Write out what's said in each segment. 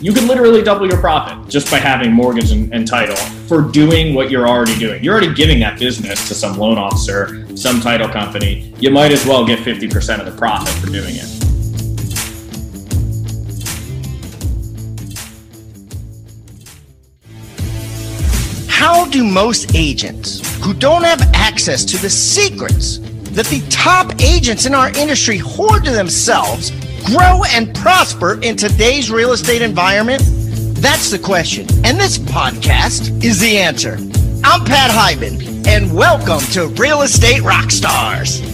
you can literally double your profit just by having mortgage and, and, title for doing what you're already doing. You're already giving that business to some loan officer, some title company. You might as well get 50% of the profit for doing it. How do most agents who don't have access to the secrets that the top agents in our industry hoard to themselves grow and prosper in today's real estate environment? That's the question. And this podcast is the answer. I'm Pat Hiban, and welcome to Real Estate Rockstars.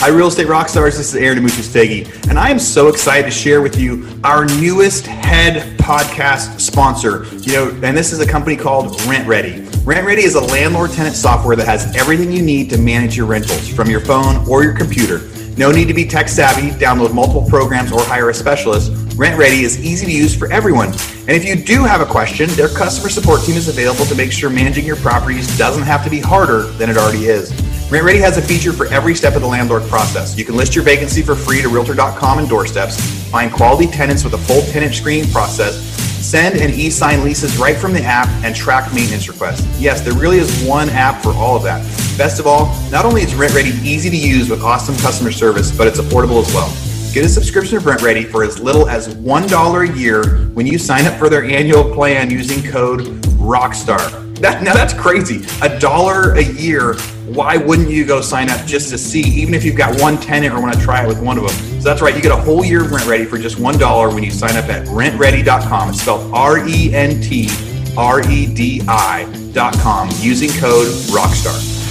Hi, Real Estate Rockstars. This is Aaron Amuchastegui, and I am so excited to share with you our newest head podcast sponsor. You know, and this is a company called RentRedi. RentRedi is a landlord tenant software that has everything you need to manage your rentals from your phone or your computer. No need to be tech savvy, download multiple programs, or hire a specialist. RentRedi is easy to use for everyone. And if you do have a question, their customer support team is available to make sure managing your properties doesn't have to be harder than it already is. RentRedi has a feature for every step of the landlord process. You can list your vacancy for free to Realtor.com and doorsteps, find quality tenants with a full tenant screening process, send and e-sign leases right from the app, and track maintenance requests. Yes, there really is one app for all of that. Best of all, not only is RentRedi easy to use with awesome customer service, but it's affordable as well. Get a subscription of RentRedi for as little as $1 a year when you sign up for their annual plan using code ROCKSTAR. That, now that's crazy. A dollar a year. Why wouldn't you go sign up just to see, even if you've got one tenant or want to try it with one of them? So that's right. You get a whole year of RentRedi for just one dollar when you sign up at rentredi.com. It's spelled R E N T R E D I.com using code ROCKSTAR.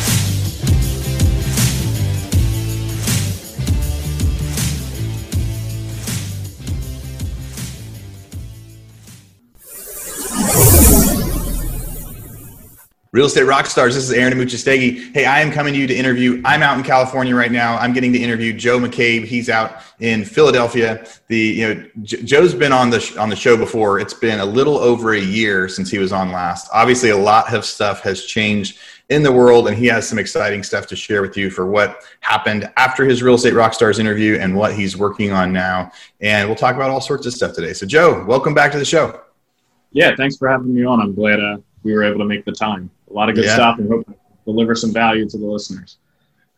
Real Estate Rockstars, this is Aaron Amuchastegui. Hey, I am coming to you to interview. I'm out in California right now. I'm getting to interview Joe McCabe. He's out in Philadelphia. The you know J- Joe's been on the sh- on the show before. It's been a little over a year since he was on last. Obviously, a lot of stuff has changed in the world, and he has some exciting stuff to share with you for what happened after his Real Estate Rockstars interview and what he's working on now. And we'll talk about all sorts of stuff today. So, Joe, welcome back to the show. Yeah, thanks for having me on. I'm glad uh, we were able to make the time a lot of good yeah. stuff and hope to deliver some value to the listeners.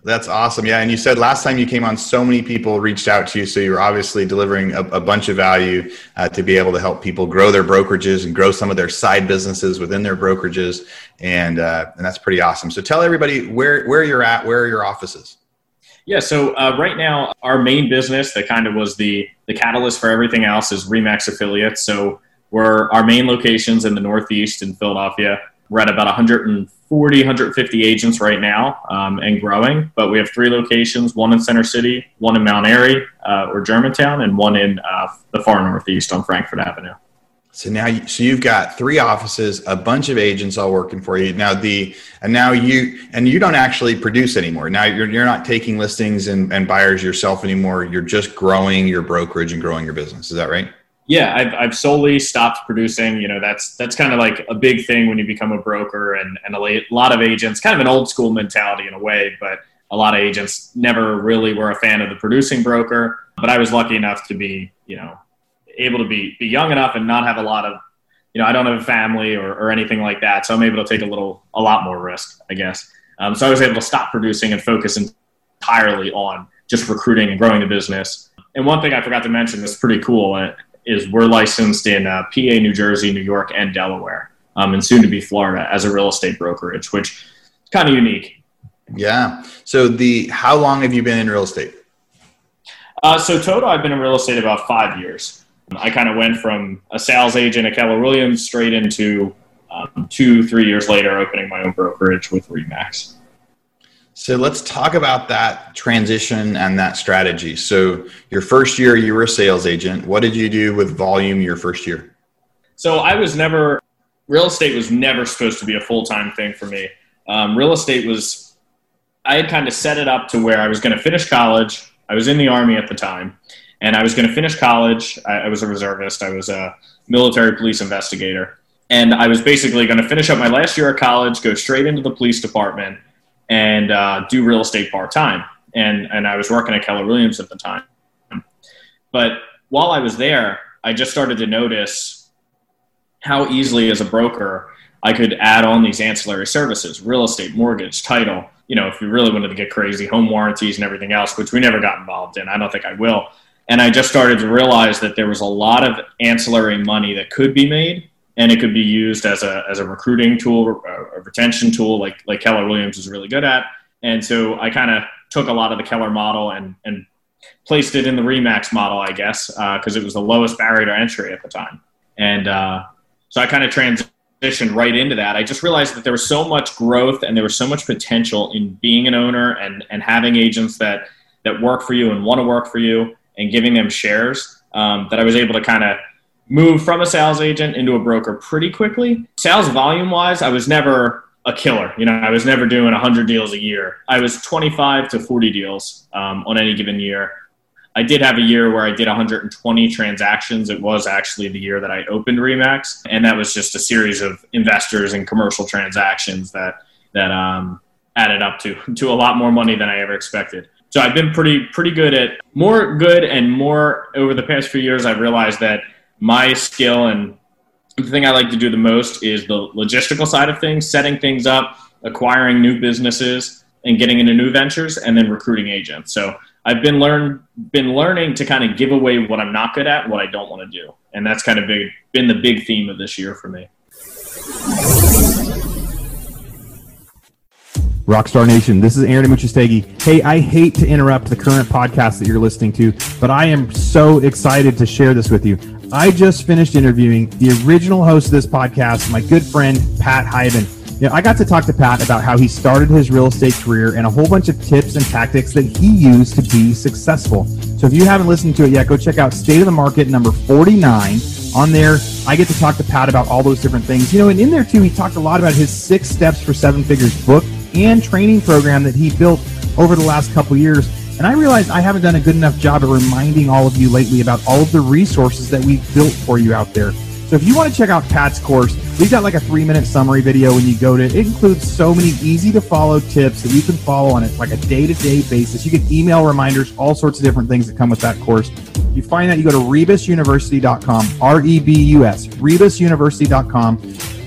That's awesome. Yeah. And you said last time you came on, so many people reached out to you. So you're obviously delivering a, a bunch of value uh, to be able to help people grow their brokerages and grow some of their side businesses within their brokerages. And, uh, and that's pretty awesome. So tell everybody where, where you're at, where are your offices? Yeah. So uh, right now, our main business that kind of was the, the catalyst for everything else is Remax affiliates. So we're our main locations in the Northeast in Philadelphia we're at about 140, 150 agents right now um, and growing, but we have three locations one in Center City, one in Mount Airy uh, or Germantown, and one in uh, the far Northeast on Frankford Avenue. So now, you, so you've got three offices, a bunch of agents all working for you. Now the and now you and you don't actually produce anymore. Now you're you're not taking listings and, and buyers yourself anymore. You're just growing your brokerage and growing your business. Is that right? Yeah, I've, I've solely stopped producing. You know, that's that's kind of like a big thing when you become a broker, and and a lot of agents, kind of an old school mentality in a way, but a lot of agents never really were a fan of the producing broker. But I was lucky enough to be, you know, able to be be young enough and not have a lot of, you know, I don't have a family or, or anything like that, so I'm able to take a little, a lot more risk, I guess. Um, so I was able to stop producing and focus entirely on just recruiting and growing the business. And one thing I forgot to mention that's pretty cool is we're licensed in uh, PA, New Jersey, New York, and Delaware, um, and soon to be Florida as a real estate brokerage, which is kind of unique. Yeah. So the how long have you been in real estate? Uh, so total, I've been in real estate about five years. I kind of went from a sales agent at Keller Williams straight into um, two, three years later, opening my own brokerage with Remax. So let's talk about that transition and that strategy. So your first year, you were a sales agent. What did you do with volume your first year? So I was never real estate was never supposed to be a full time thing for me. Um, real estate was I had kind of set it up to where I was going to finish college. I was in the army at the time, and I was going to finish college. I, I was a reservist. I was a military police investigator, and I was basically going to finish up my last year of college, go straight into the police department and uh, do real estate part time. And and I was working at Keller Williams at the time. But while I was there, I just started to notice how easily, as a broker, I could add on these ancillary services real estate, mortgage, title. You know, if we really wanted to get crazy, home warranties and everything else, which we never got involved in. I don't think I will. And I just started to realize that there was a lot of ancillary money that could be made and it could be used as a, as a recruiting tool, a retention tool, like, like Keller Williams is really good at. And so I kind of took a lot of the Keller model and, and placed it in the Remax model, I guess, because uh, it was the lowest barrier to entry at the time. And uh, so I kind of transitioned right into that. I just realized that there was so much growth and there was so much potential in being an owner and, and having agents that, that work for you and want to work for you and giving them shares um, that I was able to kind of move from a sales agent into a broker pretty quickly. Sales volume wise, I was never a killer. You know, I was never doing 100 deals a year. I was 25 to 40 deals um, on any given year. I did have a year where I did 120 transactions. It was actually the year that I opened Remax, and that was just a series of investors and commercial transactions that that um, added up to to a lot more money than I ever expected. So I've been pretty pretty good at more good and more over the past few years. I've realized that my skill and the thing I like to do the most is the logistical side of things, setting things up, acquiring new businesses, and getting into new ventures, and then recruiting agents. So I've been learn been learning to kind of give away what I'm not good at, what I don't want to do, and that's kind of big, been the big theme of this year for me. Rockstar Nation, this is Aaron Amuchastegui. Hey, I hate to interrupt the current podcast that you're listening to, but I am so excited to share this with you. I just finished interviewing the original host of this podcast, my good friend, Pat Hiban. You know, I got to talk to Pat about how he started his real estate career and a whole bunch of tips and tactics that he used to be successful. So if you haven't listened to it yet, go check out State of the Market number 49. On there, I get to talk to Pat about all those different things. You know, and in there too, he talked a lot about his six steps for seven figures book and training program that he built over the last couple years. And I realized I haven't done a good enough job of reminding all of you lately about all of the resources that we've built for you out there. So if you want to check out Pat's course, we've got like a three minute summary video when you go to it. It includes so many easy to follow tips that you can follow on it like a day to day basis. You get email reminders, all sorts of different things that come with that course. You find that you go to rebusuniversity.com, R E B U S, rebusuniversity.com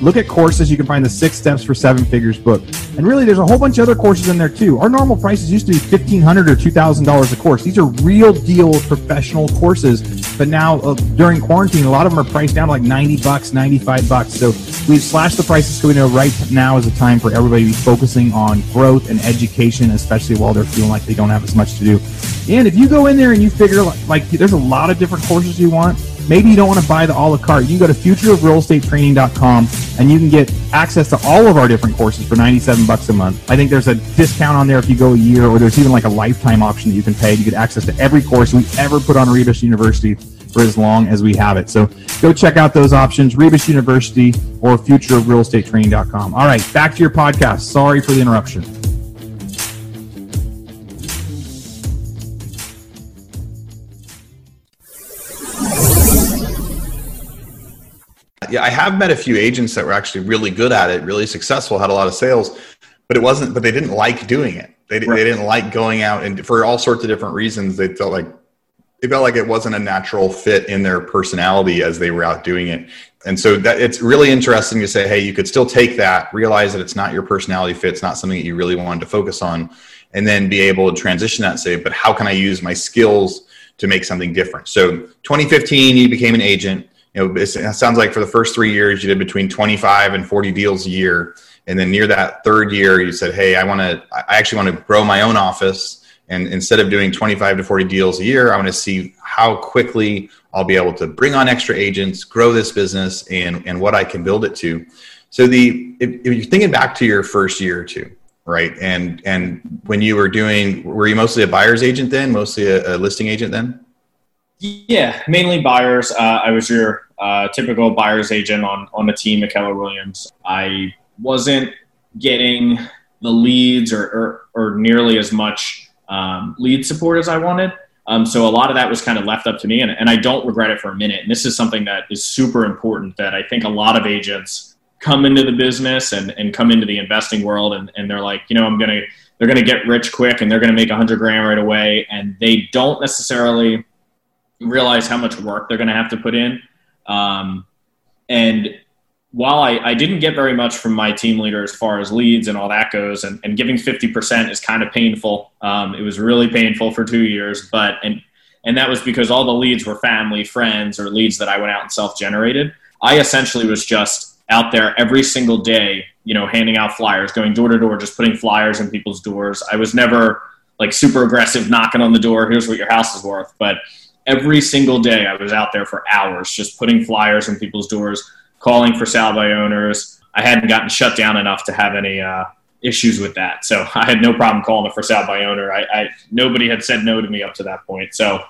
Look at courses. You can find the Six Steps for Seven Figures book. And really, there's a whole bunch of other courses in there too. Our normal prices used to be $1,500 or $2,000 a course. These are real deal professional courses. But now, uh, during quarantine, a lot of them are priced down to like 90 bucks, 95 bucks. So we've slashed the prices so we know right now is a time for everybody to be focusing on growth and education, especially while they're feeling like they don't have as much to do. And if you go in there and you figure like, like there's a lot of different courses you want, Maybe you don't want to buy the a la carte. You can go to futureofrealestatetraining.com and you can get access to all of our different courses for 97 bucks a month. I think there's a discount on there if you go a year, or there's even like a lifetime option that you can pay. You get access to every course we ever put on Rebus University for as long as we have it. So go check out those options, Rebus University or futureofrealestatetraining.com. All right, back to your podcast. Sorry for the interruption. Yeah, I have met a few agents that were actually really good at it, really successful, had a lot of sales, but it wasn't. But they didn't like doing it. They, right. they didn't like going out and for all sorts of different reasons. They felt like they felt like it wasn't a natural fit in their personality as they were out doing it. And so that it's really interesting to say, hey, you could still take that, realize that it's not your personality fit, it's not something that you really wanted to focus on, and then be able to transition that. And say, but how can I use my skills to make something different? So 2015, you became an agent you know, it sounds like for the first three years you did between 25 and 40 deals a year. And then near that third year, you said, Hey, I want to, I actually want to grow my own office. And instead of doing 25 to 40 deals a year, I want to see how quickly I'll be able to bring on extra agents, grow this business and, and what I can build it to. So the, if, if you're thinking back to your first year or two, right. And, and when you were doing, were you mostly a buyer's agent then, mostly a, a listing agent then? Yeah, mainly buyers. Uh, I was your uh, typical buyer's agent on on the team at Keller Williams. I wasn't getting the leads or or, or nearly as much um, lead support as I wanted. Um, so a lot of that was kind of left up to me, and, and I don't regret it for a minute. And this is something that is super important that I think a lot of agents come into the business and, and come into the investing world, and, and they're like, you know, I'm gonna they're gonna get rich quick, and they're gonna make a hundred grand right away, and they don't necessarily realize how much work they're to have to put in. Um, and while I, I didn't get very much from my team leader as far as leads and all that goes, and, and giving 50% is kind of painful. Um, it was really painful for two years, but, and, and that was because all the leads were family, friends, or leads that I went out and self generated. I essentially was just out there every single day, you know, handing out flyers, going door to door, just putting flyers in people's doors. I was never like super aggressive knocking on the door, here's what your house is worth. But every single day I was out there for hours just putting flyers in people's doors, calling for sale owners. I hadn't gotten shut down enough to have any uh, issues with that. So I had no problem calling for sale owner. I, I nobody had said no to me up to that point. So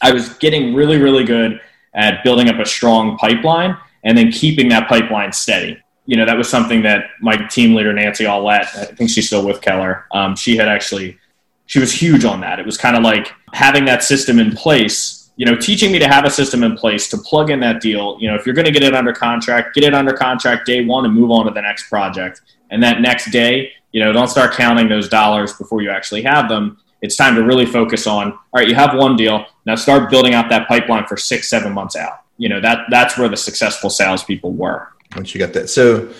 I was getting really, really good at building up a strong pipeline and then keeping that pipeline steady. You know, that was something that my team leader, Nancy Aulette, I think she's still with Keller, um, she had actually she was huge on that. It was kind of like having that system in place, you know, teaching me to have a system in place to plug in that deal. You know, if you're going to get it under contract, get it under contract day one and move on to the next project. And that next day, you know, don't start counting those dollars before you actually have them. It's time to really focus on, all right, you have one deal. Now start building out that pipeline for six, seven months out. You know, that that's where the successful salespeople were. Once you got that. So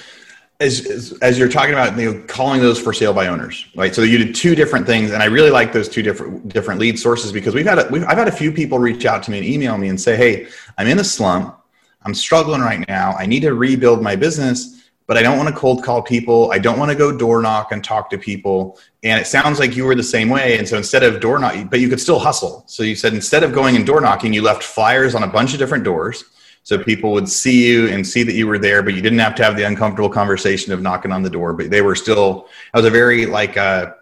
as, as, as, you're talking about you know, calling those for sale by owners, right? So you did two different things, and I really like those two different different lead sources because we've had a, we've, I've had a few people reach out to me and email me and say, "Hey, I'm in a slump. I'm struggling right now. I need to rebuild my business, but I don't want to cold call people. I don't want to go door knock and talk to people." And it sounds like you were the same way. And so instead of door knock, but you could still hustle. So you said instead of going and door knocking, you left flyers on a bunch of different doors so people would see you and see that you were there, but you didn't have to have the uncomfortable conversation of knocking on the door. But they were still. It was a very like uh,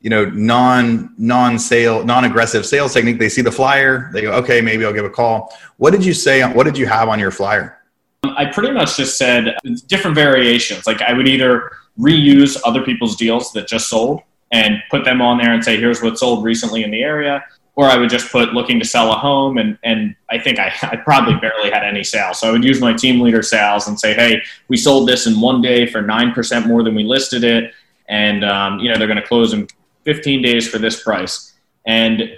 you know non non sale non aggressive sales technique. They see the flyer, they go, okay, maybe I'll give a call. What did you say? What did you have on your flyer? I pretty much just said different variations. Like I would either reuse other people's deals that just sold and put them on there and say, here's what sold recently in the area or I would just put looking to sell a home. And, and I think I, I probably barely had any sales. So I would use my team leader sales and say, hey, we sold this in one day for 9% more than we listed it. And, um, you know, they're going to close in 15 days for this price. And,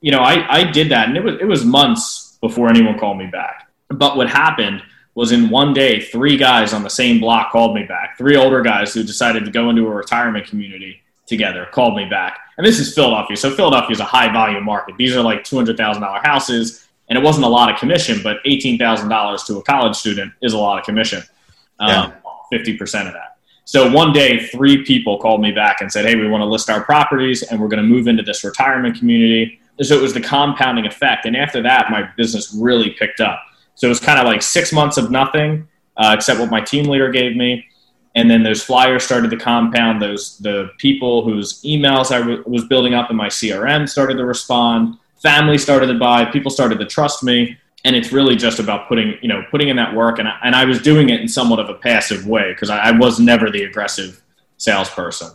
you know, I, I did that and it was, it was months before anyone called me back. But what happened was in one day, three guys on the same block called me back, three older guys who decided to go into a retirement community together called me back. And this is Philadelphia. So Philadelphia is a high volume market. These are like $200,000 houses. And it wasn't a lot of commission, but $18,000 to a college student is a lot of commission. Um, yeah. 50% of that. So one day, three people called me back and said, Hey, we want to list our properties and we're going to move into this retirement community. So it was the compounding effect. And after that, my business really picked up. So it was kind of like six months of nothing, uh, except what my team leader gave me and then those flyers started to compound. Those the people whose emails I w- was building up in my crm started to respond. Family started to buy. People started to trust me. And it's really just about putting you know putting in that work. And I, and I was doing it in somewhat of a passive way because I, I was never the aggressive salesperson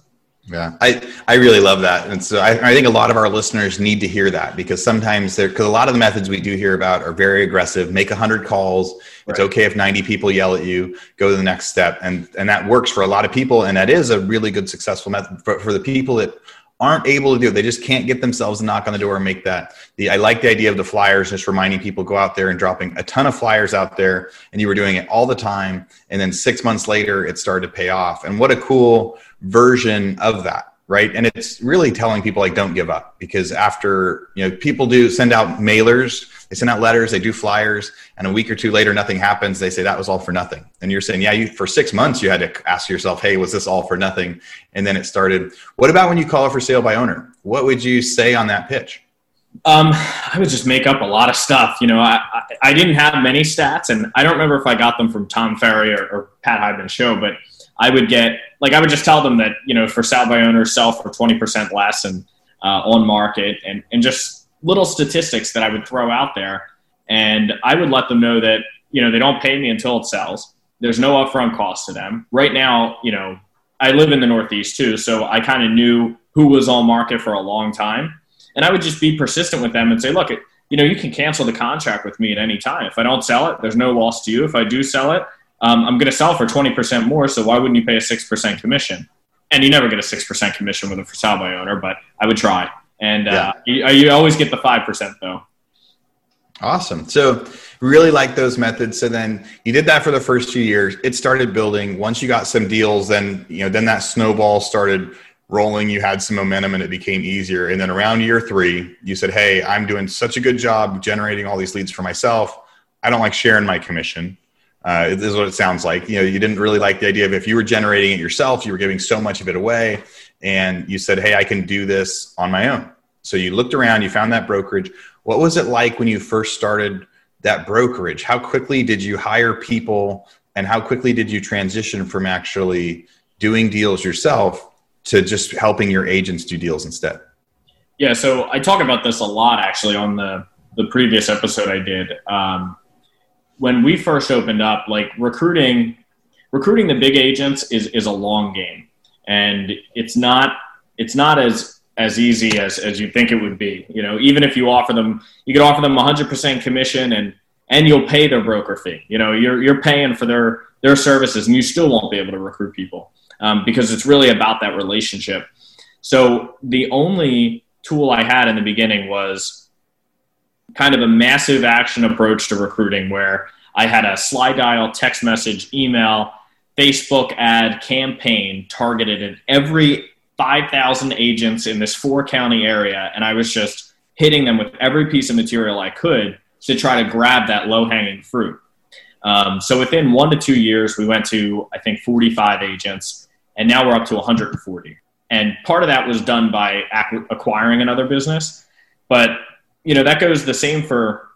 yeah, I, I really love that. And so I, I think a lot of our listeners need to hear that because sometimes there, because a lot of the methods we do hear about are very aggressive, make 100 calls. It's right. okay if 90 people yell at you, go to the next step. And, and that works for a lot of people. And that is a really good, successful method for, for the people that aren't able to do it. They just can't get themselves to knock on the door and make that. The, I like the idea of the flyers, just reminding people go out there and dropping a ton of flyers out there. And you were doing it all the time. And then six months later, it started to pay off. And what a cool version of that right? And it's really telling people like don't give up because after you know people do send out mailers they send out letters they do flyers and a week or two later nothing happens they say that was all for nothing. And you're saying yeah you for six months you had to ask yourself hey was this all for nothing and then it started what about when you call for sale by owner? What would you say on that pitch? Um, I would just make up a lot of stuff. You know, I, I, I, didn't have many stats, and I don't remember if I got them from Tom Ferry or, or Pat Hiban's show, but I would get like I would just tell them that you know for sell by owner sell for twenty percent less and uh, on market and and just little statistics that I would throw out there, and I would let them know that you know they don't pay me until it sells. There's no upfront cost to them. Right now, you know, I live in the Northeast too, so I kind of knew who was on market for a long time, and I would just be persistent with them and say, look, you know, you can cancel the contract with me at any time. If I don't sell it, there's no loss to you. If I do sell it, um, I'm going to sell for 20% more, so why wouldn't you pay a 6% commission? And you never get a 6% commission with a for sale by owner, but I would try. And uh, you, you, always get the 5% though. Awesome. So really like those methods. So then you did that for the first few years. It started building. Once you got some deals, then you know, then that snowball started rolling. You had some momentum and it became easier. And then around year three, you said, Hey, I'm doing such a good job generating all these leads for myself. I don't like sharing my commission. Uh, this is what it sounds like. You know, you didn't really like the idea of if you were generating it yourself, you were giving so much of it away, and you said, "Hey, I can do this on my own." So you looked around, you found that brokerage. What was it like when you first started that brokerage? How quickly did you hire people, and how quickly did you transition from actually doing deals yourself to just helping your agents do deals instead? Yeah, so I talk about this a lot actually on the the previous episode I did. Um, when we first opened up, like recruiting, recruiting the big agents is is a long game, and it's not it's not as as easy as as you think it would be. You know, even if you offer them, you could offer them 100% commission and and you'll pay their broker fee. You know, you're you're paying for their their services, and you still won't be able to recruit people um, because it's really about that relationship. So the only tool I had in the beginning was kind of a massive action approach to recruiting where I had a Slydial, text message, email, Facebook ad campaign targeted at every 5,000 agents in this four county area. And I was just hitting them with every piece of material I could to try to grab that low hanging fruit. Um, so within one to two years, we went to, I think, 45 agents, and now we're up to 140. And part of that was done by acquiring another business. But you know that goes the same for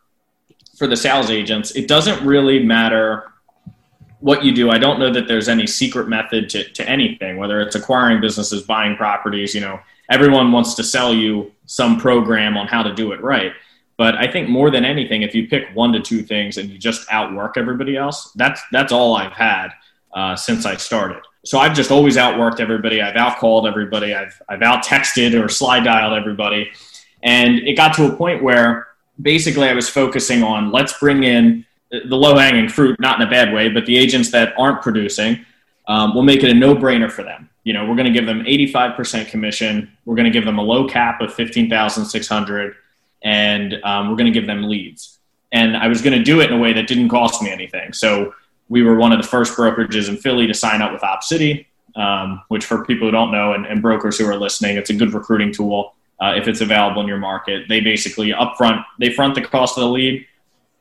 for the sales agents. It doesn't really matter what you do. I don't know that there's any secret method to, to anything, whether it's acquiring businesses, buying properties, you know, everyone wants to sell you some program on how to do it right. But I think more than anything, if you pick one to two things and you just outwork everybody else, that's that's all I've had uh, since I started. So I've just always outworked everybody. I've outcalled everybody. I've I've out texted or Slydialed everybody. And it got to a point where basically I was focusing on let's bring in the low hanging fruit, not in a bad way, but the agents that aren't producing. Um, we'll make it a no brainer for them. You know, we're going to give them 85% commission. We're going to give them a low cap of 15,600 and um, we're going to give them leads. And I was going to do it in a way that didn't cost me anything. So we were one of the first brokerages in Philly to sign up with OpCity, um, which for people who don't know and, and brokers who are listening, it's a good recruiting tool uh, if it's available in your market. They basically upfront they front the cost of the lead,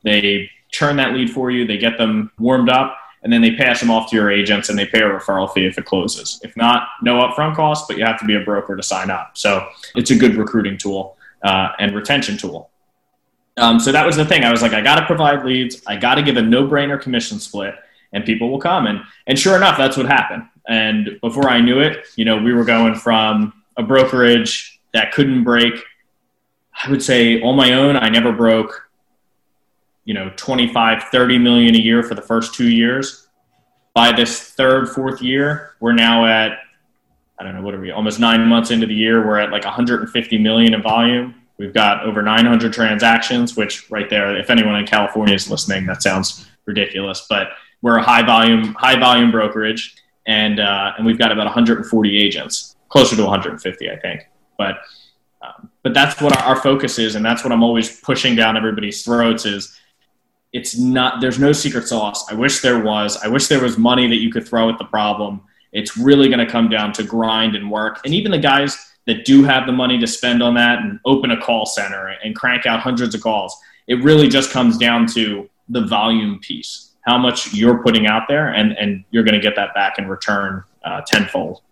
they churn that lead for you, they get them warmed up, and then they pass them off to your agents and they pay a referral fee if it closes. If not, no upfront cost, but you have to be a broker to sign up. So it's a good recruiting tool uh, and retention tool. Um, so that was the thing. I was like, I got to provide leads. I got to give a no-brainer commission split, and people will come. And and sure enough, that's what happened. And before I knew it, you know, we were going from a brokerage that couldn't break. I would say on my own, I never broke, you know, 25, 30 million a year for the first two years. By this third, fourth year, we're now at, I don't know, what are we, almost nine months into the year, we're at like 150 million in volume. We've got over 900 transactions, which right there, if anyone in California is listening, that sounds ridiculous, but we're a high volume, high volume brokerage, and uh, and we've got about 140 agents, closer to 150, I think. But um, but that's what our, focus is, and that's what I'm always pushing down everybody's throats is it's not there's no secret sauce. I wish there was. I wish there was money that you could throw at the problem. It's really going to come down to grind and work. And even the guys that do have the money to spend on that and open a call center and crank out hundreds of calls, it really just comes down to the volume piece. How much you're putting out there, and, and you're going to get that back in return uh, tenfold.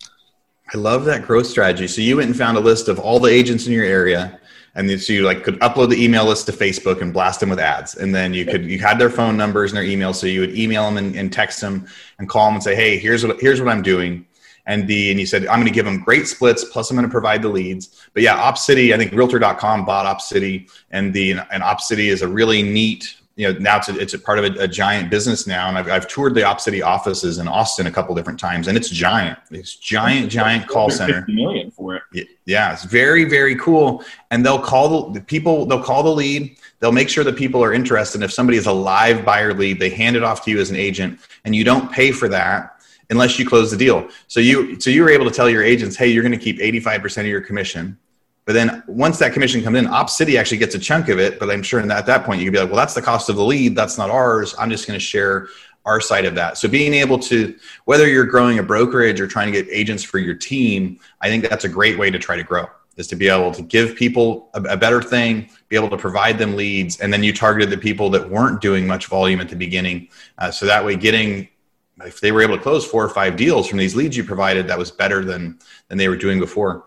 I love that growth strategy. So you went and found a list of all the agents in your area, and so you like could upload the email list to Facebook and blast them with ads, and then you could you had their phone numbers and their emails, so you would email them and, and text them and call them and say, hey, here's what here's what I'm doing. And the and you said I'm going to give them great splits, plus I'm going to provide the leads. But yeah, OpCity, I think Realtor.com bought OpCity, and the and OpCity is a really neat you know now it's a, it's a part of a, a, giant business now. And I've, I've toured the OpCity offices in austin a couple different times and it's giant. It's giant giant call center. million for it. Yeah it's very very cool. And they'll call the, the people they'll call the lead. They'll make sure that people are interested. And if somebody is a live buyer lead they hand it off to you as an agent and you don't pay for that unless you close the deal. So you so you were able to tell your agents hey you're going to keep 85% of your commission But then once that commission comes in, Op City actually gets a chunk of it. But I'm sure at that point you could be like, well, that's the cost of the lead. That's not ours. I'm just going to share our side of that. So being able to, whether you're growing a brokerage or trying to get agents for your team, I think that's a great way to try to grow is to be able to give people a, a, better thing, be able to provide them leads, and then you targeted the people that weren't doing much volume at the beginning. Uh, so that way, getting if they were able to close four or five deals from these leads you provided, that was better than than they were doing before.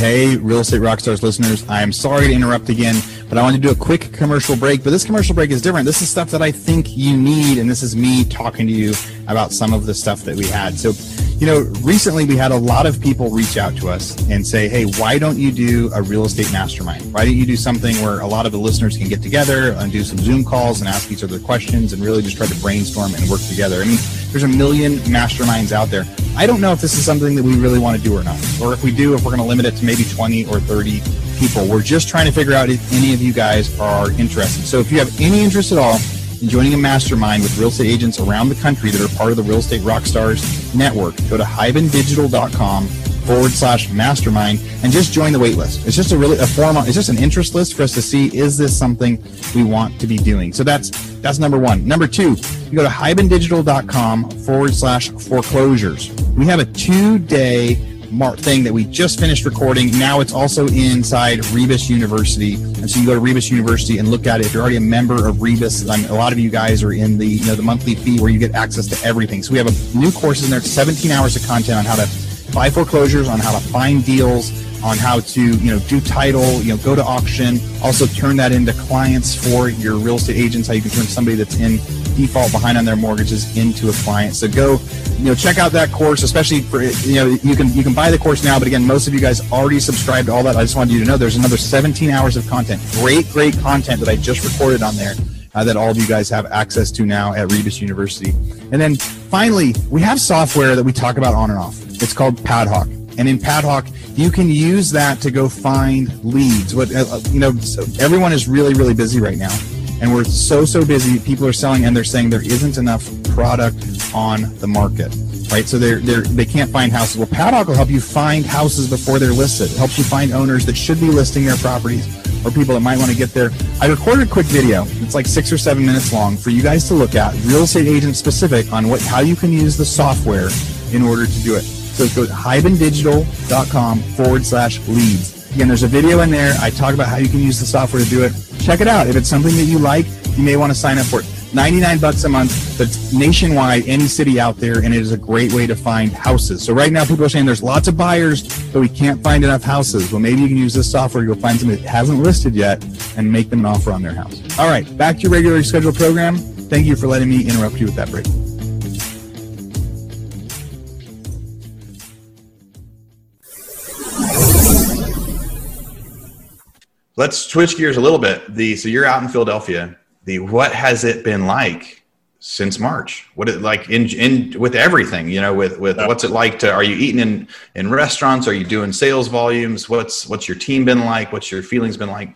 Hey, Real Estate Rockstars listeners, I am sorry to interrupt again, but I want to do a quick commercial break. But this commercial break is different. This is stuff that I think you need, and this is me talking to you about some of the stuff that we had. So, you know, recently we had a lot of people reach out to us and say, hey, why don't you do a real estate mastermind? Why don't you do something where a lot of the listeners can get together and do some Zoom calls and ask each other questions and really just try to brainstorm and work together? I mean, there's a million masterminds out there. I don't know if this is something that we really want to do or not, or if we do, if we're going to limit it to maybe 20 or 30 people. We're just trying to figure out if any of you guys are interested. So if you have any interest at all in joining a mastermind with real estate agents around the country that are part of the Real Estate Rockstars network, go to hibandigital.com forward slash mastermind and just join the wait list. It's just a really a form. It's just an interest list for us to see is this something we want to be doing. So that's that's number one. Number two, you go to hibandigital.com forward slash foreclosures. We have a two day Mark thing that we just finished recording. Now it's also inside Rebus University, and so you go to Rebus University and look at it. If you're already a member of Rebus, I'm, a lot of you guys are in the you know the monthly fee where you get access to everything. So we have a new course in there, 17 hours of content on how to buy foreclosures, on how to find deals, on how to you know do title, you know go to auction, also turn that into clients for your real estate agents. How you can turn somebody that's in default behind on their mortgages into a client. So go, you know, check out that course, especially for you know you can you can buy the course now, but again, most of you guys already subscribed to all that. I just wanted you to know there's another 17 hours of content, great great content that I just recorded on there. Uh, that all of you guys have access to now at Rebus University. And then finally, we have software that we talk about on and off. It's called Padhawk. And in Padhawk, you can use that to go find leads. What uh, you know, everyone is really, really busy right now, and we're so, so busy. People are selling, and they're saying there isn't enough product on the market. Right, so they're, they're they can't find houses. Well, Padhawk will help you find houses before they're listed. It helps you find owners that should be listing their properties or people that might want to get there. I recorded a quick video. It's like six or seven minutes long for you guys to look at, real estate agent specific, on what how you can use the software in order to do it. So go to hibandigital.com forward slash leads. Again, there's a video in there. I talk about how you can use the software to do it. Check it out. If it's something that you like, you may want to sign up for it. 99 bucks a month, but nationwide, any city out there, and it is a great way to find houses. So right now, people are saying there's lots of buyers, but we can't find enough houses. Well, maybe you can use this software go find somebody that hasn't listed yet and make them an offer on their house. All right, back to your regularly scheduled program. Thank you for letting me interrupt you with that break. Let's switch gears a little bit. The so you're out in Philadelphia. The what has it been like since March? What it like in in with everything? You know, with with what's it like to? Are you eating in in restaurants? Are you doing sales volumes? What's what's your team been like? What's your feelings been like?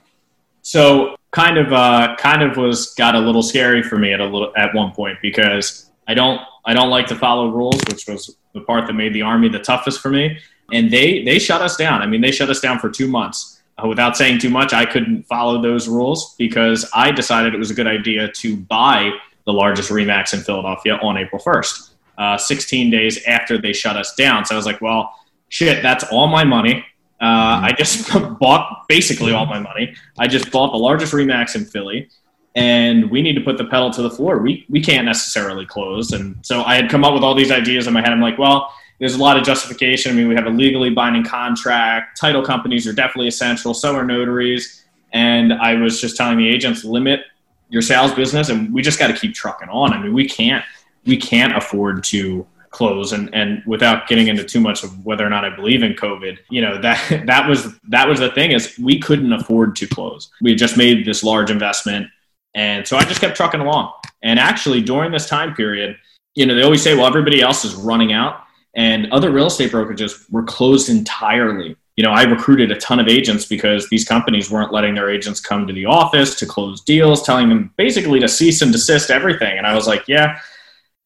So kind of uh, kind of was got a little scary for me at a little at one point because I don't I don't like to follow rules, which was the part that made the army the toughest for me. And they they shut us down. I mean, they shut us down for two months without saying too much, I couldn't follow those rules because I decided it was a good idea to buy the largest Remax in Philadelphia on April 1st, uh, 16 days after they shut us down. So I was like, well, shit, that's all my money. Uh, I just bought basically all my money. I just bought the largest Remax in Philly, and we need to put the pedal to the floor. We, we can't necessarily close. And so I had come up with all these ideas in my head. I'm like, well, there's a lot of justification. I mean, we have a legally binding contract. Title companies are definitely essential. So are notaries. And I was just telling the agents, limit your sales business, and we just got to keep trucking on. I mean, we can't we can't afford to close and and without getting into too much of whether or not I believe in COVID, you know that that was that was the thing is we couldn't afford to close. We just made this large investment, and so I just kept trucking along. And actually, during this time period, you know, they always say, well, everybody else is running out and other real estate brokerages were closed entirely. You know, I recruited a ton of agents because these companies weren't letting their agents come to the office to close deals, telling them basically to cease and desist everything. And I was like, yeah,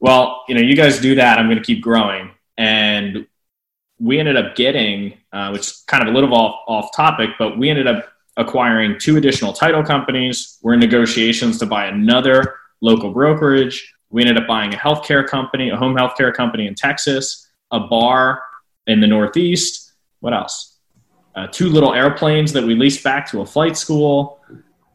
well, you know, you guys do that. I'm going to keep growing. And we ended up getting, uh, which is kind of a little off, off topic, but we ended up acquiring two additional title companies. We're in negotiations to buy another local brokerage. We ended up buying a healthcare company, a home healthcare company in Texas, a bar in the Northeast. What else? Uh, two little airplanes that we leased back to a flight school.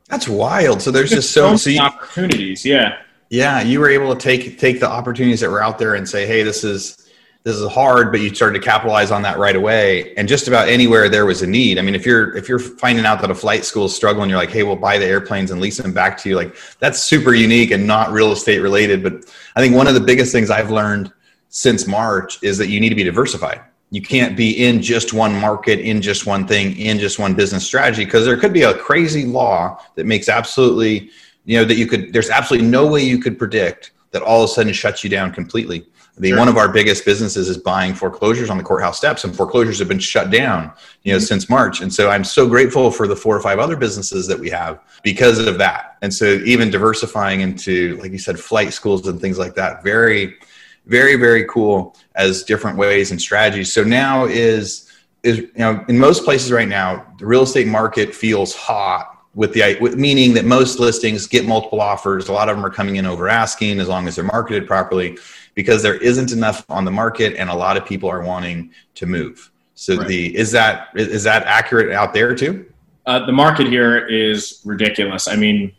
That's wild. So there's just so, so you, opportunities. Yeah. Yeah, you were able to take take the opportunities that were out there and say, "Hey, this is this is hard," but you started to capitalize on that right away. And just about anywhere there was a need. I mean, if you're if you're finding out that a flight school is struggling, you're like, "Hey, we'll buy the airplanes and lease them back to you." Like that's super unique and not real estate related. But I think one of the biggest things I've learned since March is that you need to be diversified. You can't be in just one market, in just one thing, in just one business strategy because there could be a crazy law that makes absolutely you know that you could there's absolutely no way you could predict that all of a sudden shuts you down completely the sure. one of our biggest businesses is buying foreclosures on the courthouse steps and foreclosures have been shut down you know mm-hmm. since march and so i'm so grateful for the four or five other businesses that we have because of that and so even diversifying into like you said flight schools and things like that very very very cool as different ways and strategies so now is is you know in most places right now the real estate market feels hot with the with, meaning that most listings get multiple offers. A lot of them are coming in over asking as long as they're marketed properly, because there isn't enough on the market, and a lot of people are wanting to move. So right. the is that is that accurate out there too? Uh, the market here is ridiculous. I mean,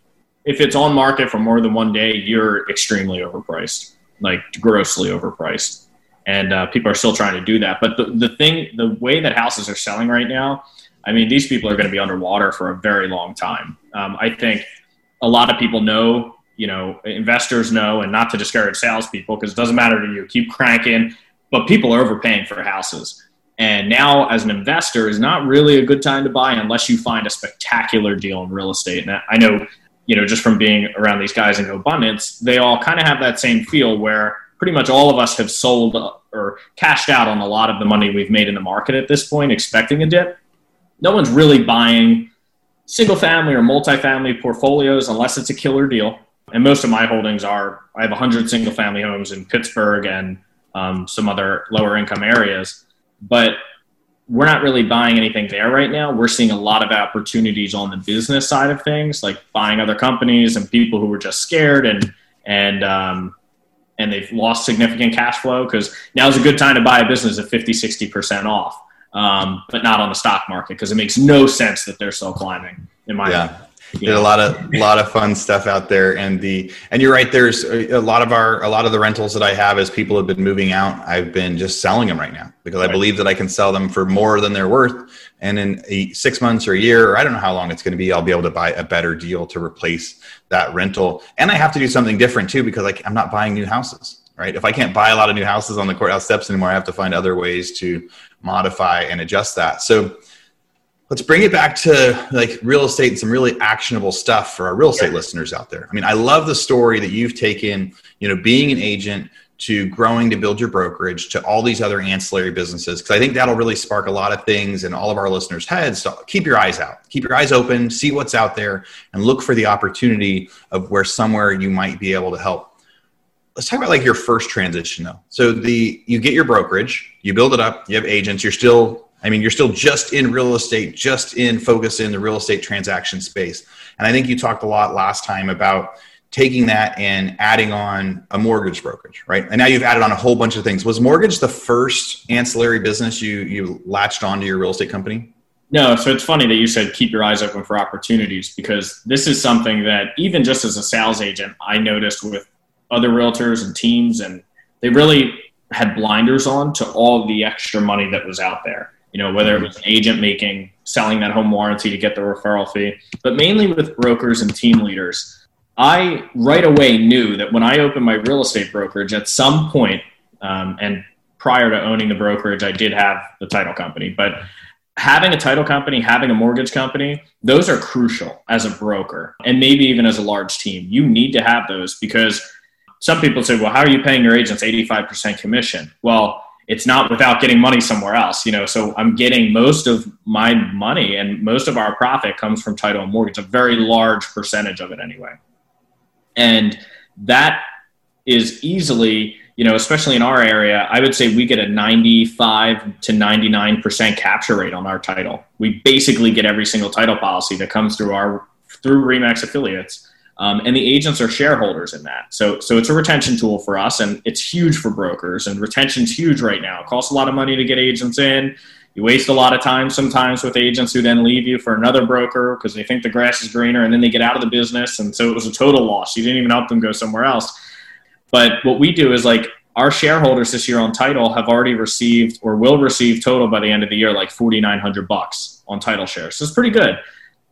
if it's on market for more than one day, you're extremely overpriced, like grossly overpriced, and uh, people are still trying to do that. But the the thing, the way that houses are selling right now I mean, these people are going to be underwater for a very long time. Um, I think a lot of people know, you know, investors know, and not to discourage salespeople because it doesn't matter to you. Keep cranking, but people are overpaying for houses. And now, as an investor, is not really a good time to buy unless you find a spectacular deal in real estate. And I know, you know, just from being around these guys in abundance, they all kind of have that same feel where pretty much all of us have sold or cashed out on a lot of the money we've made in the market at this point, expecting a dip no one's really buying single family or multifamily portfolios unless it's a killer deal. And most of my holdings are I have 100 single family homes in Pittsburgh and um, some other lower income areas. But we're not really buying anything there right now. We're seeing a lot of opportunities on the business side of things, like buying other companies and people who were just scared and and um, and they've lost significant cash flow because now is a good time to buy a business at 50, 60% off um, but not on the stock market because it makes no sense that they're still climbing. In my yeah. There's a lot of lot of fun stuff out there, and the and you're right. There's a, a, lot of our a lot of the rentals that I have as people have been moving out. I've been just selling them right now because right. I believe that I can sell them for more than they're worth. And in a, six months or a year, or I don't know how long it's going to be, I'll be able to buy a better deal to replace that rental. And I have to do something different too because I, I'm not buying new houses right? If I can't buy a lot of new houses on the courthouse steps anymore, I have to find other ways to modify and adjust that. So let's bring it back to like real estate and some really actionable stuff for our real estate listeners out there. I mean, I love the story that you've taken, you know, being an agent to growing to build your brokerage to all these other ancillary businesses because i think that'll really spark a lot of things in all of our listeners heads. So keep your eyes out. Keep your eyes open. See what's out there and look for the opportunity of where somewhere you might be able to help. Let's talk about like your first transition though. So the you get your brokerage, you build it up, you have agents, you're still I mean, you're still just in real estate, just in focus in the real estate transaction space. And I think you talked a lot last time about taking that and adding on a mortgage brokerage, right? And now you've added on a whole bunch of things. Was mortgage the first ancillary business you you latched onto your real estate company? No, so it's funny that you said keep your eyes open for opportunities because this is something that even just as a sales agent, I noticed with other realtors and teams, and they really had blinders on to all the extra money that was out there. You know, whether it was an agent making, selling that home warranty to get the referral fee, but mainly with brokers and team leaders. I right away knew that when I opened my real estate brokerage, at some point, um, and prior to owning the brokerage, I did have the title company, but having a title company, having a mortgage company, those are crucial as a broker and maybe even as a large team. You need to have those because some people say, well, how are you paying your agents 85% commission? Well, it's not without getting money somewhere else, you know. So I'm getting most of my money and most of our profit comes from title and mortgage, a very large percentage of it anyway. And that is easily, you know, especially in our area, I would say we get a 95 to 99% capture rate on our title. We basically get every single title policy that comes through our through Remax affiliates. Um, and the agents are shareholders in that. So, so it's a retention tool for us, and it's huge for brokers. And retention's huge right now. It costs a lot of money to get agents in. You waste a lot of time sometimes with agents who then leave you for another broker because they think the grass is greener, and then they get out of the business, and so it was a total loss. You didn't even help them go somewhere else. But what we do is like our shareholders this year on title have already received or will receive total by the end of the year like 4900 bucks on title shares. So it's pretty good.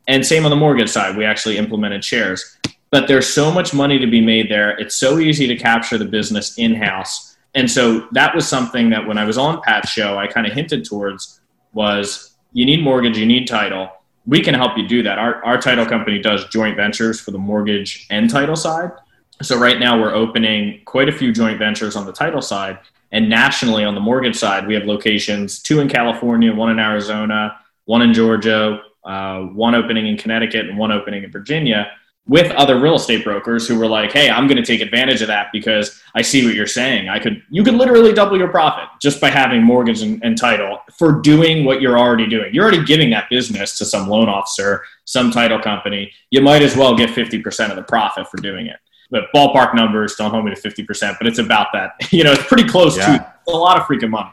And same on the mortgage side, we actually implemented shares. But there's so much money to be made there. It's so easy to capture the business in house. And so that was something that when I was on Pat's show, I kind of hinted towards was you need mortgage, you need title. We can help you do that. Our, our title company does joint ventures for the mortgage and title side. So right now we're opening quite a few joint ventures on the title side, and nationally on the mortgage side, we have locations: two in California, one in Arizona, one in Georgia, uh, one opening in Connecticut, and one opening in Virginia. With other real estate brokers who were like, "Hey, I'm going to take advantage of that because I see what you're saying. I could, you could literally double your profit just by having mortgage and, and title for doing what you're already doing. You're already giving that business to some loan officer, some title company. You might as well get 50% of the profit for doing it." but ballpark numbers don't hold me to 50%, but it's about that. You know, it's pretty close yeah. to a lot of freaking money.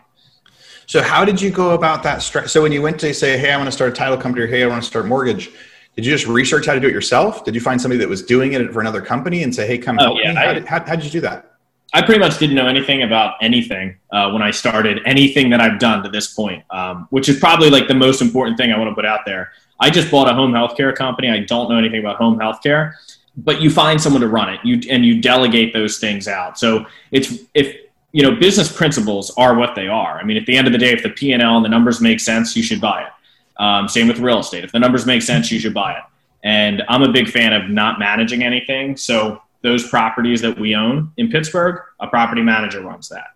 So how did you go about that? So when you went to say, Hey, I want to start a title company or Hey, I want to start mortgage. Did you just research how to do it yourself? Did you find somebody that was doing it for another company and say, Hey, come oh, help yeah, me? How, did, how, how did you do that? I pretty much didn't know anything about anything uh, when I started anything that I've done to this point, um, which is probably like the most important thing I want to put out there. I just bought a home healthcare company. I don't know anything about home healthcare but you find someone to run it you and you delegate those things out so it's if you know business principles are what they are i mean at the end of the day if the p&l and the numbers make sense you should buy it um, same with real estate if the numbers make sense you should buy it and i'm a big fan of not managing anything so those properties that we own in pittsburgh a property manager runs that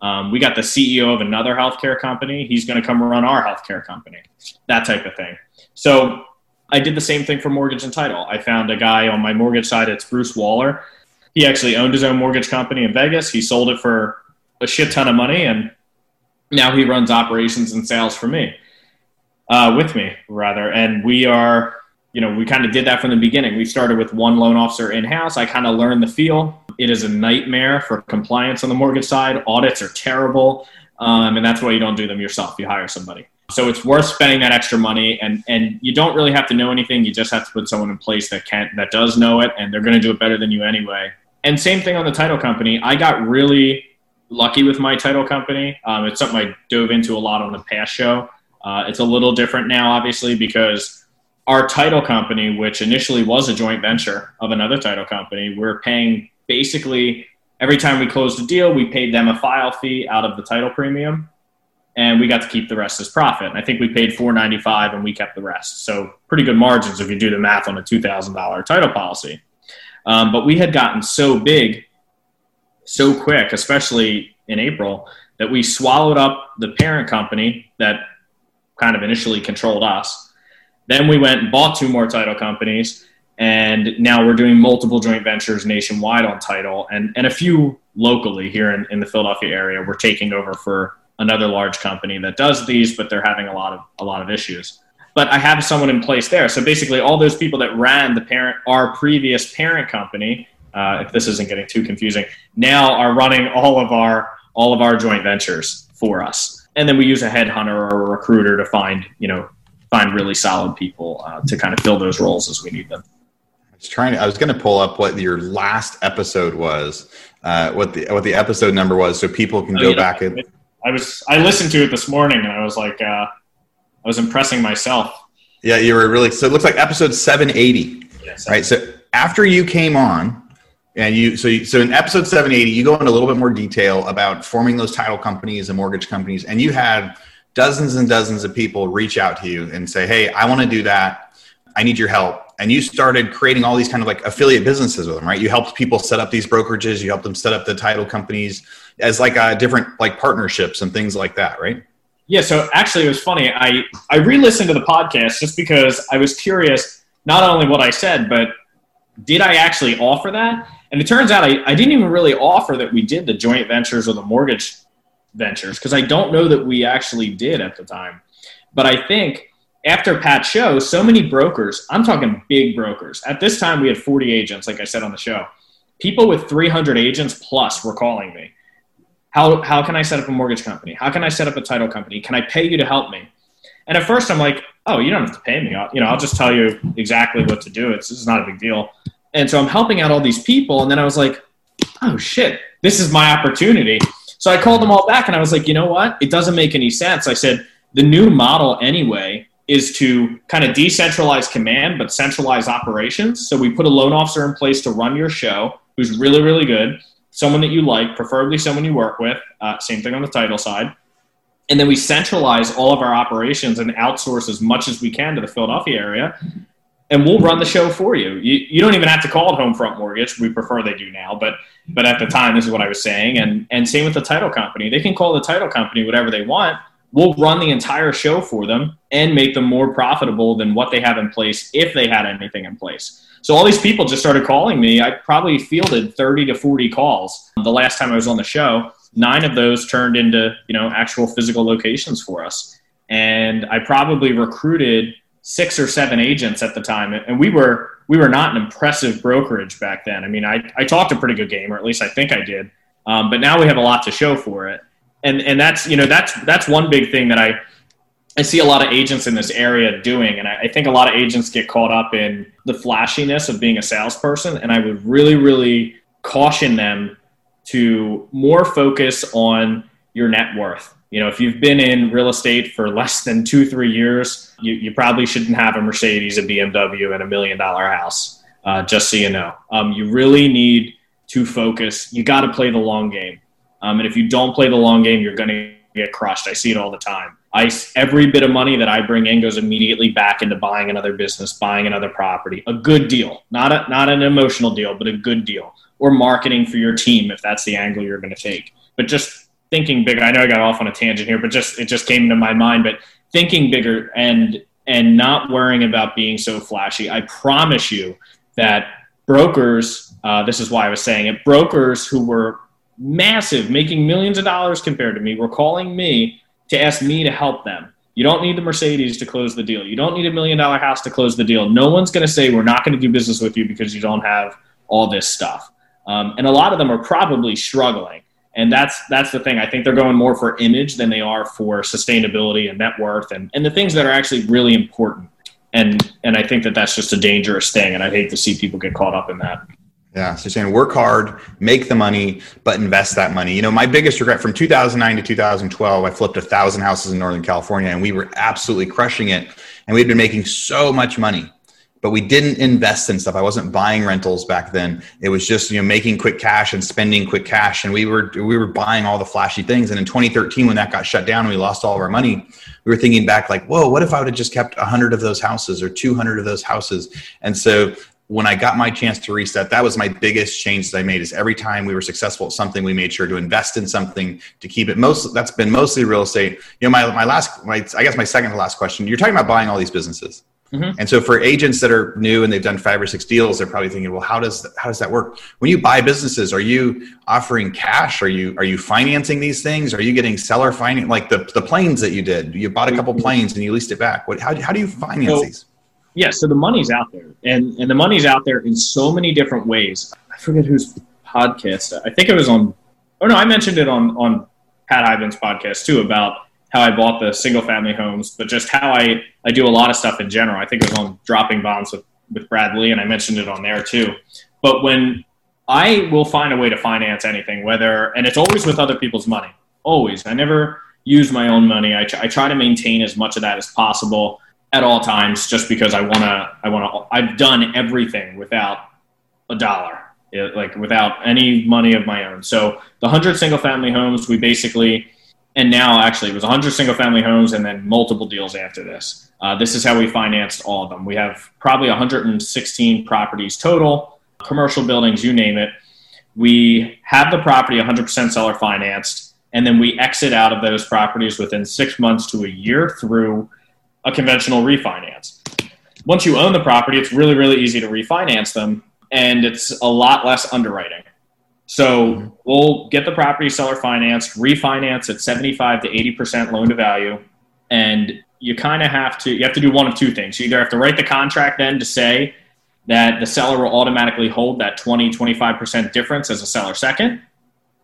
um, we got the ceo of another healthcare company he's going to come run our healthcare company that type of thing so I did the same thing for mortgage and title. I found a guy on my mortgage side. It's Bruce Waller. He actually owned his own mortgage company in Vegas. He sold it for a shit ton of money, and now he runs operations and sales for me, uh, with me rather. And we are, you know, we kind of did that from the beginning. We started with one loan officer in house. I kind of learned the feel. It is a nightmare for compliance on the mortgage side. Audits are terrible, um, and that's why you don't do them yourself. You hire somebody. So it's worth spending that extra money, and and you don't really have to know anything. You just have to put someone in place that can that does know it, and they're going to do it better than you anyway. And same thing on the title company. I got really lucky with my title company. Um, it's something I dove into a lot on the Pat's show. Uh, it's a little different now, obviously, because our title company, which initially was a joint venture of another title company, we're paying basically every time we closed a deal, we paid them a file fee out of the title premium and we got to keep the rest as profit. And I think we paid 495 and we kept the rest. So pretty good margins if you do the math on a $2,000 title policy. Um, but we had gotten so big so quick, especially in April, that we swallowed up the parent company that kind of initially controlled us. Then we went and bought two more title companies, and now we're doing multiple joint ventures nationwide on title and, and a few locally here in, in the Philadelphia area. We're taking over for another large company that does these, but they're having a lot of a lot of issues. But I have someone in place there. So basically, all those people that ran the parent, our previous parent company, uh, if this isn't getting too confusing, now are running all of our all of our joint ventures for us. And then we use a headhunter or a recruiter to find you know find really solid people uh, to kind of fill those roles as we need them. I was trying. To, I was going to pull up what your last episode was, uh, what the what the episode number was, so people can oh, go back and I was I listened to it this morning and I was like uh, I was impressing myself. Yeah, you were really so it looks like episode 780. Yes. Right. So after you came on and you so you, so in episode 780 you go into a little bit more detail about forming those title companies and mortgage companies and you had dozens and dozens of people reach out to you and say, "Hey, I want to do that. I need your help." And you started creating all these kind of like affiliate businesses with them, right? You helped people set up these brokerages, you helped them set up the title companies as like a different like partnerships and things like that, right? Yeah. So actually, it was funny. I I re-listened to the podcast just because I was curious not only what I said, but did I actually offer that? And it turns out I, I didn't even really offer that we did the joint ventures or the mortgage ventures because I don't know that we actually did at the time. But I think after Pat's show, so many brokers, I'm talking big brokers. At this time, we had 40 agents, like I said on the show. People with 300 agents plus were calling me. How, how can I set up a mortgage company? How can I set up a title company? Can I pay you to help me? And at first, I'm like, oh, you don't have to pay me. I'll, you know, I'll just tell you exactly what to do. It's, it's not a big deal. And so I'm helping out all these people. And then I was like, oh, shit, this is my opportunity. So I called them all back and I was like, you know what? It doesn't make any sense. I said, the new model anyway is to kind of decentralize command but centralize operations. So we put a loan officer in place to run your show who's really, really good, someone that you like, preferably someone you work with. Uh, same thing on the title side. And then we centralize all of our operations and outsource as much as we can to the Philadelphia area. And we'll run the show for you. You, you don't even have to call it Homefront Mortgage. We prefer they do now, but but at the time, this is what I was saying. And and same with the title company. They can call the title company whatever they want we'll run the entire show for them and make them more profitable than what they have in place if they had anything in place. So all these people just started calling me. I probably fielded 30 to 40 calls the last time I was on the show. Nine of those turned into, you know, actual physical locations for us. And I probably recruited six or seven agents at the time. And we were we were not an impressive brokerage back then. I mean, I, I talked a pretty good game, or at least I think I did. Um, but now we have a lot to show for it and and that's you know that's that's one big thing that I I see a lot of agents in this area doing, and I, I, think a lot of agents get caught up in the flashiness of being a salesperson. And I would really, really caution them to more focus on your net worth. You know, if you've been in real estate for less than two, three years, you, you probably shouldn't have a Mercedes, a BMW, and a million dollar house. Uh, just so you know, um, you really need to focus. You got to play the long game. Um, and if you don't play the long game, you're going to get crushed. I see it all the time. I, every bit of money that I bring in goes immediately back into buying another business, buying another property, a good deal, not a, not an emotional deal, but a good deal, or marketing for your team if that's the angle you're going to take. But just thinking bigger. I know I got off on a tangent here, but just it just came to my mind. But thinking bigger and and not worrying about being so flashy. I promise you that brokers. Uh, this is why I was saying it. Brokers who were massive, making millions of dollars compared to me, were calling me to ask me to help them. You don't need the Mercedes to close the deal. You don't need a million dollar house to close the deal. No one's going to say we're not going to do business with you because you don't have all this stuff. Um, and a lot of them are probably struggling. And that's that's the thing. I think they're going more for image than they are for sustainability and net worth and, and the things that are actually really important. And and I think that that's just a dangerous thing. And I hate to see people get caught up in that. Yeah. So saying work hard, make the money, but invest that money. You know, my biggest regret from 2009 to 2012, I flipped a thousand houses in Northern California and we were absolutely crushing it. And we'd been making so much money, but we didn't invest in stuff. I wasn't buying rentals back then. It was just, you know, making quick cash and spending quick cash. And we were, we were buying all the flashy things. And in 2013, when that got shut down and we lost all of our money, we were thinking back like, whoa, what if I would have just kept 100 of those houses or 200 of those houses? And so when I got my chance to reset, that was my biggest change that I made. Is every time we were successful at something, we made sure to invest in something to keep it. Most that's been mostly real estate. You know, my my last, my I guess my second to last question. You're talking about buying all these businesses, mm-hmm. and so for agents that are new and they've done five or six deals, they're probably thinking, well, how does how does that work? When you buy businesses, are you offering cash? Are you are you financing these things? Are you getting seller finance? Like the the planes that you did, you bought a couple mm-hmm. planes and you leased it back. What how how do you finance so, these? yeah, so the money's out there, and and the money's out there in so many different ways. I forget whose podcast. I think it was on. Oh no, I mentioned it on on Pat Hiban's podcast too about how I bought the single family homes, but just how I I do a lot of stuff in general. I think it was on Dropping Bombs with with Brad Lea, and I mentioned it on there too. But when I will find a way to finance anything, whether and it's always with other people's money. Always, I never use my own money. I, I try to maintain as much of that as possible at all times just because I want to I want to I've done everything without a dollar like without any money of my own so the 100 single family homes we basically and now actually it was 100 single family homes and then multiple deals after this uh, this is how we financed all of them we have probably 116 properties total commercial buildings you name it we have the property 100% seller financed and then we exit out of those properties within six months to a year through a conventional refinance. Once you own the property, it's really, really easy to refinance them. and it's a lot less underwriting. So we'll get the property seller financed, refinance at 75 to 80% loan to value. And you kind of have to, you have to do one of two things. You either have to write the contract then to say that the seller will automatically hold that 20, 25% difference as a seller second,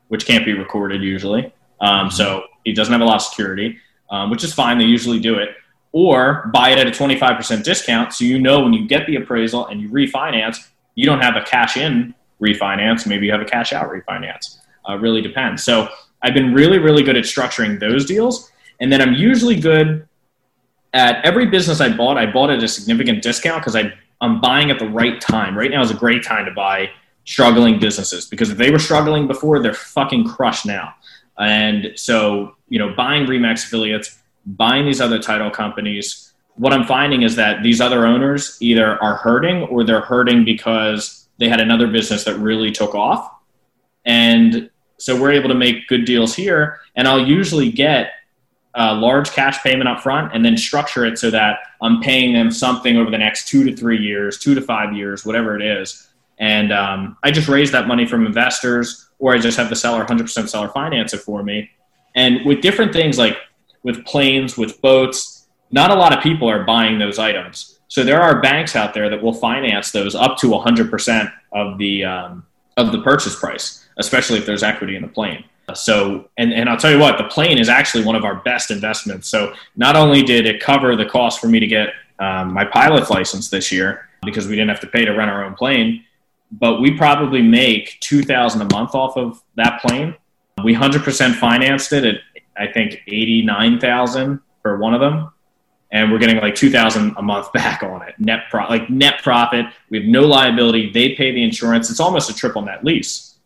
which can't be recorded usually. Um, so he doesn't have a lot of security, um, which is fine. They usually do it. Or buy it at a 25% discount. So you know when you get the appraisal and you refinance, you don't have a cash in refinance. Maybe you have a cash out refinance. Uh, really depends. So I've been really, really good at structuring those deals. And then I'm usually good at every business I bought, I bought at a significant discount because I'm buying at the right time. Right now is a great time to buy struggling businesses because if they were struggling before, they're fucking crushed now. And so, you know, buying Remax affiliates, buying these other title companies, what I'm finding is that these other owners either are hurting or they're hurting because they had another business that really took off. And so we're able to make good deals here. And I'll usually get a large cash payment up front and then structure it so that I'm paying them something over the next two to three years, two to five years, whatever it is. And um, I just raise that money from investors or I just have the seller 100% seller finance it for me. And with different things like with planes, with boats, not a lot of people are buying those items. So there are banks out there that will finance those up to 100% of the um, of the purchase price, especially if there's equity in the plane. So, and, and I'll tell you what, the plane is actually one of our best investments. So, not only did it cover the cost for me to get um, my pilot's license this year because we didn't have to pay to rent our own plane, but we probably make two thousand a month off of that plane. We hundred percent financed it at I think eighty nine thousand for one of them, and we're getting like 2000 a month back on it net pro like net profit we have no liability they pay the insurance it's almost a triple net lease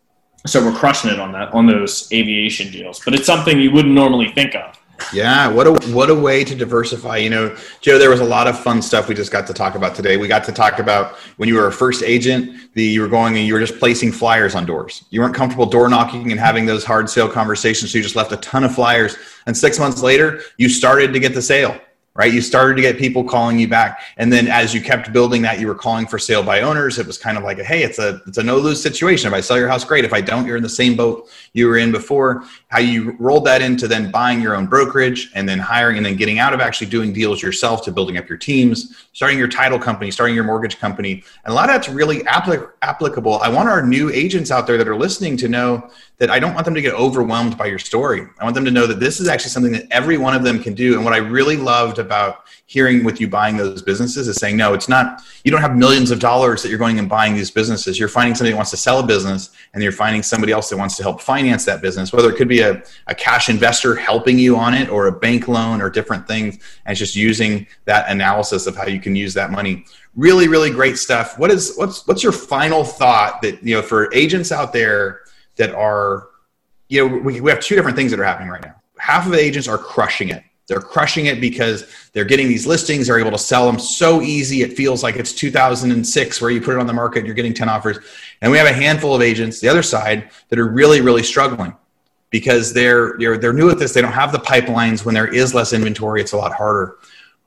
so we're crushing it on that on those aviation deals but it's something you wouldn't normally think of yeah, what a what a way to diversify. You know, Joe, there was a lot of fun stuff we just got to talk about today. We got to talk about when you were a first agent, the you were going and you were just placing flyers on doors. You weren't comfortable door knocking and having those hard sale conversations, so you just left a ton of flyers. And six months later, you started to get the sale right? You started to get people calling you back. And then as you kept building that, you were calling for sale by owners. It was kind of like, hey, it's a it's a no lose situation. If I sell your house, great. If I don't, you're in the same boat you were in before. How you rolled that into then buying your own brokerage and then hiring and then getting out of actually doing deals yourself to building up your teams, starting your title company, starting your mortgage company. And a lot of that's really applic- applicable. I want our new agents out there that are listening to know that I don't want them to get overwhelmed by your story. I want them to know that this is actually something that every one of them can do. And what I really loved about hearing with you buying those businesses is saying, no, it's not, you don't have millions of dollars that you're going and buying these businesses. You're finding somebody that wants to sell a business and you're finding somebody else that wants to help finance that business, whether it could be a, a cash investor helping you on it or a bank loan or different things. And it's just using that analysis of how you can use that money. Really, really great stuff. What is, what's, what's your final thought that, you know, for agents out there that are, you know, we, we have two different things that are happening right now. Half of the agents are crushing it they're crushing it because they're getting these listings. They're able to sell them so easy. It feels like it's 2006 where you put it on the market, you're getting 10 offers. And we have a handful of agents, the other side, that are really, really struggling because they're, they're, they're new at this. They don't have the pipelines. When there is less inventory, it's a lot harder.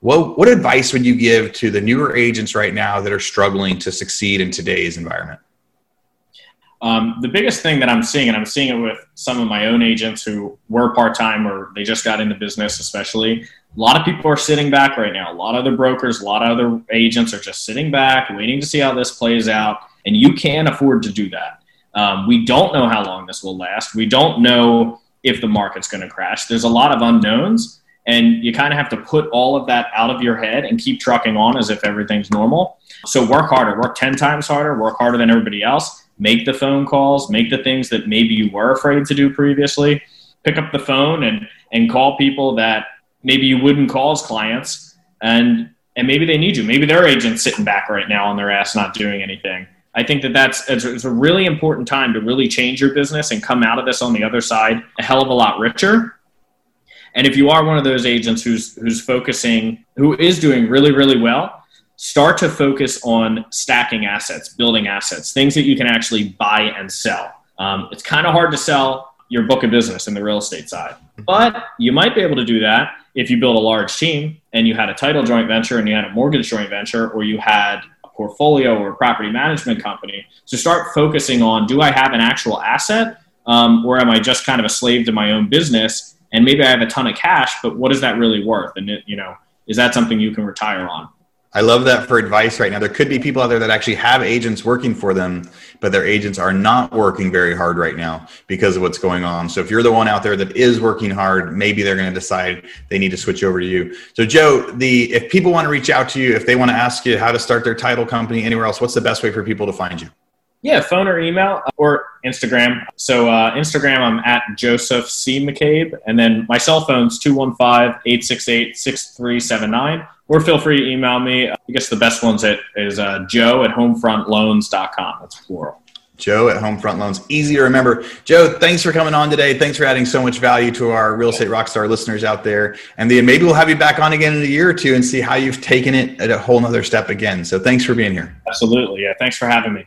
What, what advice would you give to the newer agents right now that are struggling to succeed in today's environment? Um, the biggest thing that I'm seeing, and I'm seeing it with some of my own agents who were part time or they just got into business, especially, a lot of people are sitting back right now. A lot of other brokers, a lot of other agents are just sitting back, waiting to see how this plays out. And you can afford to do that. Um, we don't know how long this will last. We don't know if the market's going to crash. There's a lot of unknowns, and you kind of have to put all of that out of your head and keep trucking on as if everything's normal. So work harder, work 10 times harder, work harder than everybody else make the phone calls, make the things that maybe you were afraid to do previously. Pick up the phone and and call people that maybe you wouldn't call as clients, and and maybe they need you. Maybe their agent's sitting back right now on their ass, not doing anything. I think that that's it's a really important time to really change your business and come out of this on the other side a hell of a lot richer. And if you are one of those agents who's who's focusing, who is doing really really well, start to focus on stacking assets, building assets, things that you can actually buy and sell. Um, it's kind of hard to sell your book of business in the real estate side, but you might be able to do that if you build a large team and you had a title joint venture and you had a mortgage joint venture or you had a portfolio or a property management company. So start focusing on do I have an actual asset um, or am I just kind of a slave to my own business? And maybe I have a ton of cash, but what is that really worth? And it, you know, is that something you can retire on? I love that for advice right now. There could be people out there that actually have agents working for them, but their agents are not working very hard right now because of what's going on. So if you're the one out there that is working hard, maybe they're going to decide they need to switch over to you. So Joe, the if people want to reach out to you, if they want to ask you how to start their title company anywhere else, what's the best way for people to find you? Yeah, phone or email or Instagram. So uh, Instagram, I'm at Joseph C. McCabe. And then my cell phone's 215 868 6379. Or feel free to email me. I guess the best one's at, is uh, joe at homefrontloans.com. That's plural. Joe at Homefront Loans. Easy to remember. Joe, thanks for coming on today. Thanks for adding so much value to our real estate rockstar listeners out there. And then maybe we'll have you back on again in a year or two and see how you've taken it at a whole nother step again. So thanks for being here. Absolutely. Yeah. Thanks for having me.